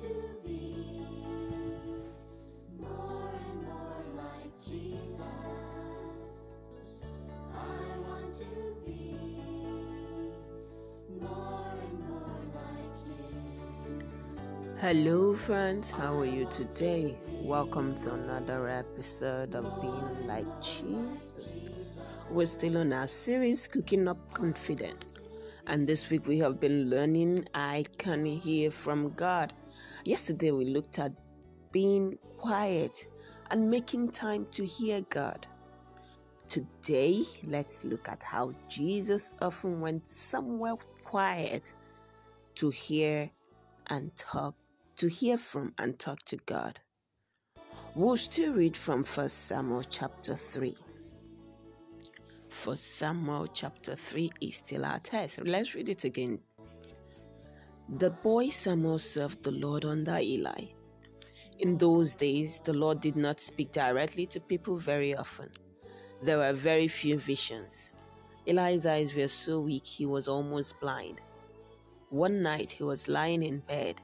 to be more and more like Jesus. Hello, friends. How are you today? Welcome to another episode of Being Like Jesus. We're still on our series, Cooking Up Confidence. And this week we have been learning I Can Hear from God. Yesterday we looked at being quiet and making time to hear God. Today, let's look at how Jesus often went somewhere quiet to hear and talk, to hear from and talk to God. We'll still read from 1 Samuel chapter 3. 1 Samuel chapter 3 is still our text. Let's read it again. The boy Samuel served the Lord under Eli. In those days, the Lord did not speak directly to people very often. There were very few visions. Eli's eyes were so weak he was almost blind. One night he was lying in bed.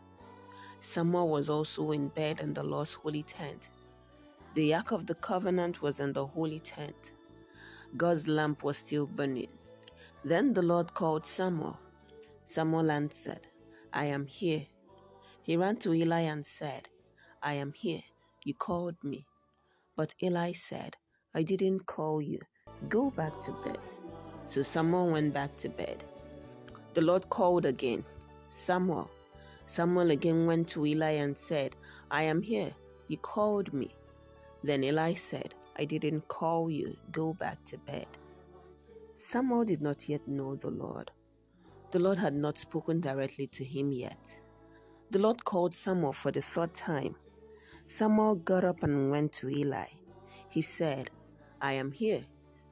Samuel was also in bed in the Lord's holy tent. The Ark of the Covenant was in the holy tent. God's lamp was still burning. Then the Lord called Samuel. Samuel answered, I am here. He ran to Eli and said, I am here. You called me. But Eli said, I didn't call you. Go back to bed. So Samuel went back to bed. The Lord called again, Samuel. Samuel again went to Eli and said, I am here. You called me. Then Eli said, I didn't call you. Go back to bed. Samuel did not yet know the Lord. The Lord had not spoken directly to him yet. The Lord called Samuel for the third time. Samuel got up and went to Eli. He said, I am here.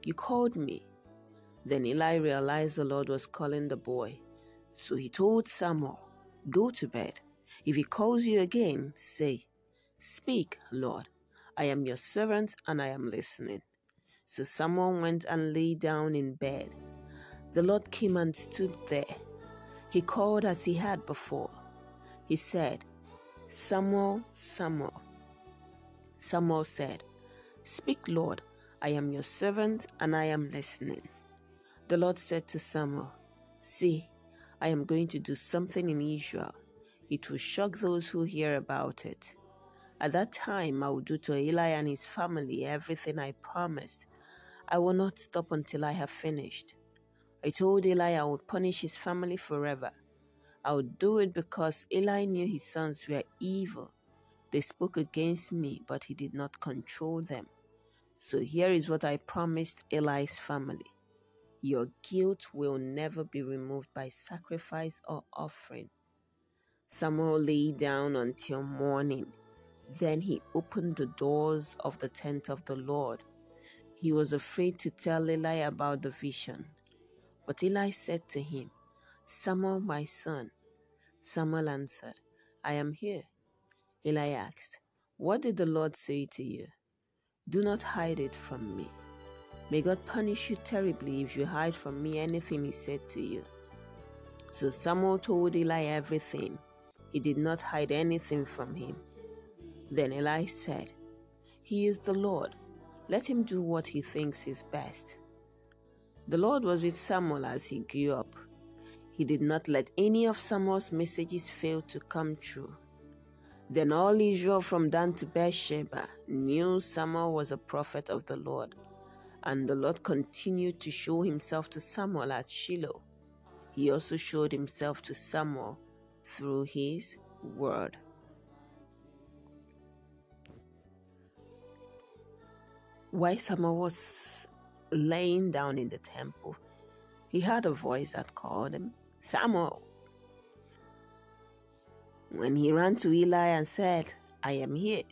You called me. Then Eli realized the Lord was calling the boy. So he told Samuel, Go to bed. If he calls you again, say, Speak, Lord. I am your servant and I am listening. So Samuel went and lay down in bed. The Lord came and stood there. He called as he had before. He said, Samuel, Samuel. Samuel said, Speak, Lord, I am your servant and I am listening. The Lord said to Samuel, See, I am going to do something in Israel. It will shock those who hear about it. At that time, I will do to Eli and his family everything I promised. I will not stop until I have finished. I told Eli I would punish his family forever. I would do it because Eli knew his sons were evil. They spoke against me, but he did not control them. So here is what I promised Eli's family Your guilt will never be removed by sacrifice or offering. Samuel lay down until morning. Then he opened the doors of the tent of the Lord. He was afraid to tell Eli about the vision. But Eli said to him, Samuel, my son. Samuel answered, I am here. Eli asked, What did the Lord say to you? Do not hide it from me. May God punish you terribly if you hide from me anything he said to you. So Samuel told Eli everything. He did not hide anything from him. Then Eli said, He is the Lord. Let him do what he thinks is best. The Lord was with Samuel as he grew up. He did not let any of Samuel's messages fail to come true. Then all Israel from Dan to Beersheba knew Samuel was a prophet of the Lord, and the Lord continued to show himself to Samuel at Shiloh. He also showed himself to Samuel through his word. Why Samuel was laying down in the temple, he heard a voice that called him, Samuel. When he ran to Eli and said, I am here,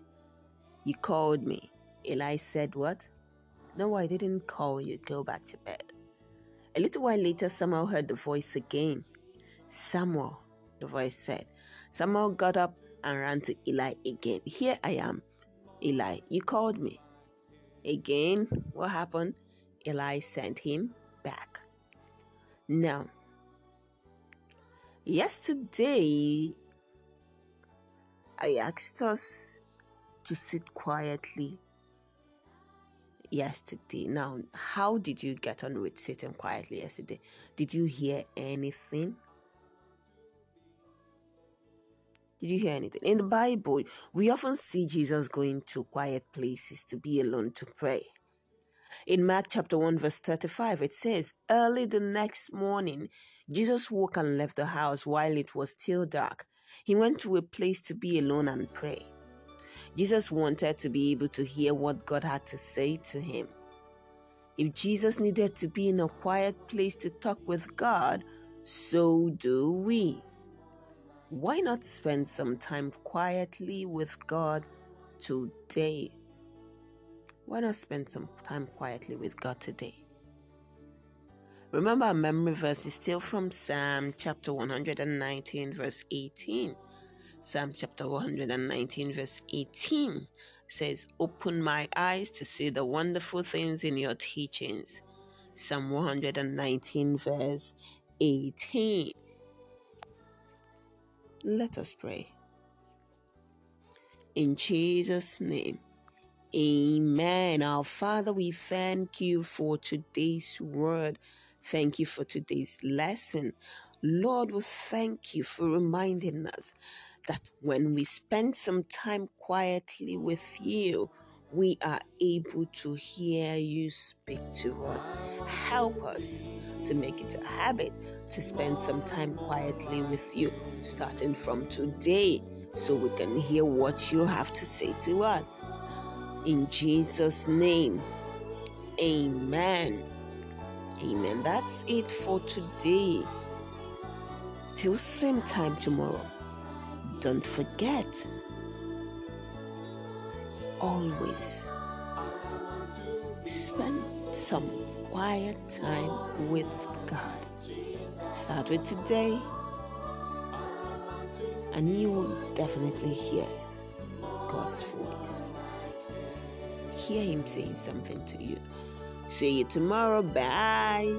you called me. Eli said, What? No, I didn't call you. Go back to bed. A little while later, Samuel heard the voice again. Samuel, the voice said. Samuel got up and ran to Eli again. Here I am. Eli, you called me. Again, what happened? Eli sent him back. Now, yesterday I asked us to sit quietly yesterday. Now, how did you get on with sitting quietly yesterday? Did you hear anything? Did you hear anything? In the Bible, we often see Jesus going to quiet places to be alone to pray. In Mark chapter 1, verse 35, it says, Early the next morning, Jesus woke and left the house while it was still dark. He went to a place to be alone and pray. Jesus wanted to be able to hear what God had to say to him. If Jesus needed to be in a quiet place to talk with God, so do we. Why not spend some time quietly with God today? Why not spend some time quietly with God today? Remember, our memory verse is still from Psalm chapter 119, verse 18. Psalm chapter 119, verse 18 says, Open my eyes to see the wonderful things in your teachings. Psalm 119, verse 18. Let us pray. In Jesus' name, Amen. Our Father, we thank you for today's word. Thank you for today's lesson. Lord, we thank you for reminding us that when we spend some time quietly with you, we are able to hear you speak to us. Help us to make it a habit to spend some time quietly with you, starting from today, so we can hear what you have to say to us. In Jesus' name, amen. Amen. That's it for today. Till same time tomorrow. Don't forget, always spend some quiet time with God. Start with today, and you will definitely hear God's voice. Hear Him saying something to you. See you tomorrow. Bye.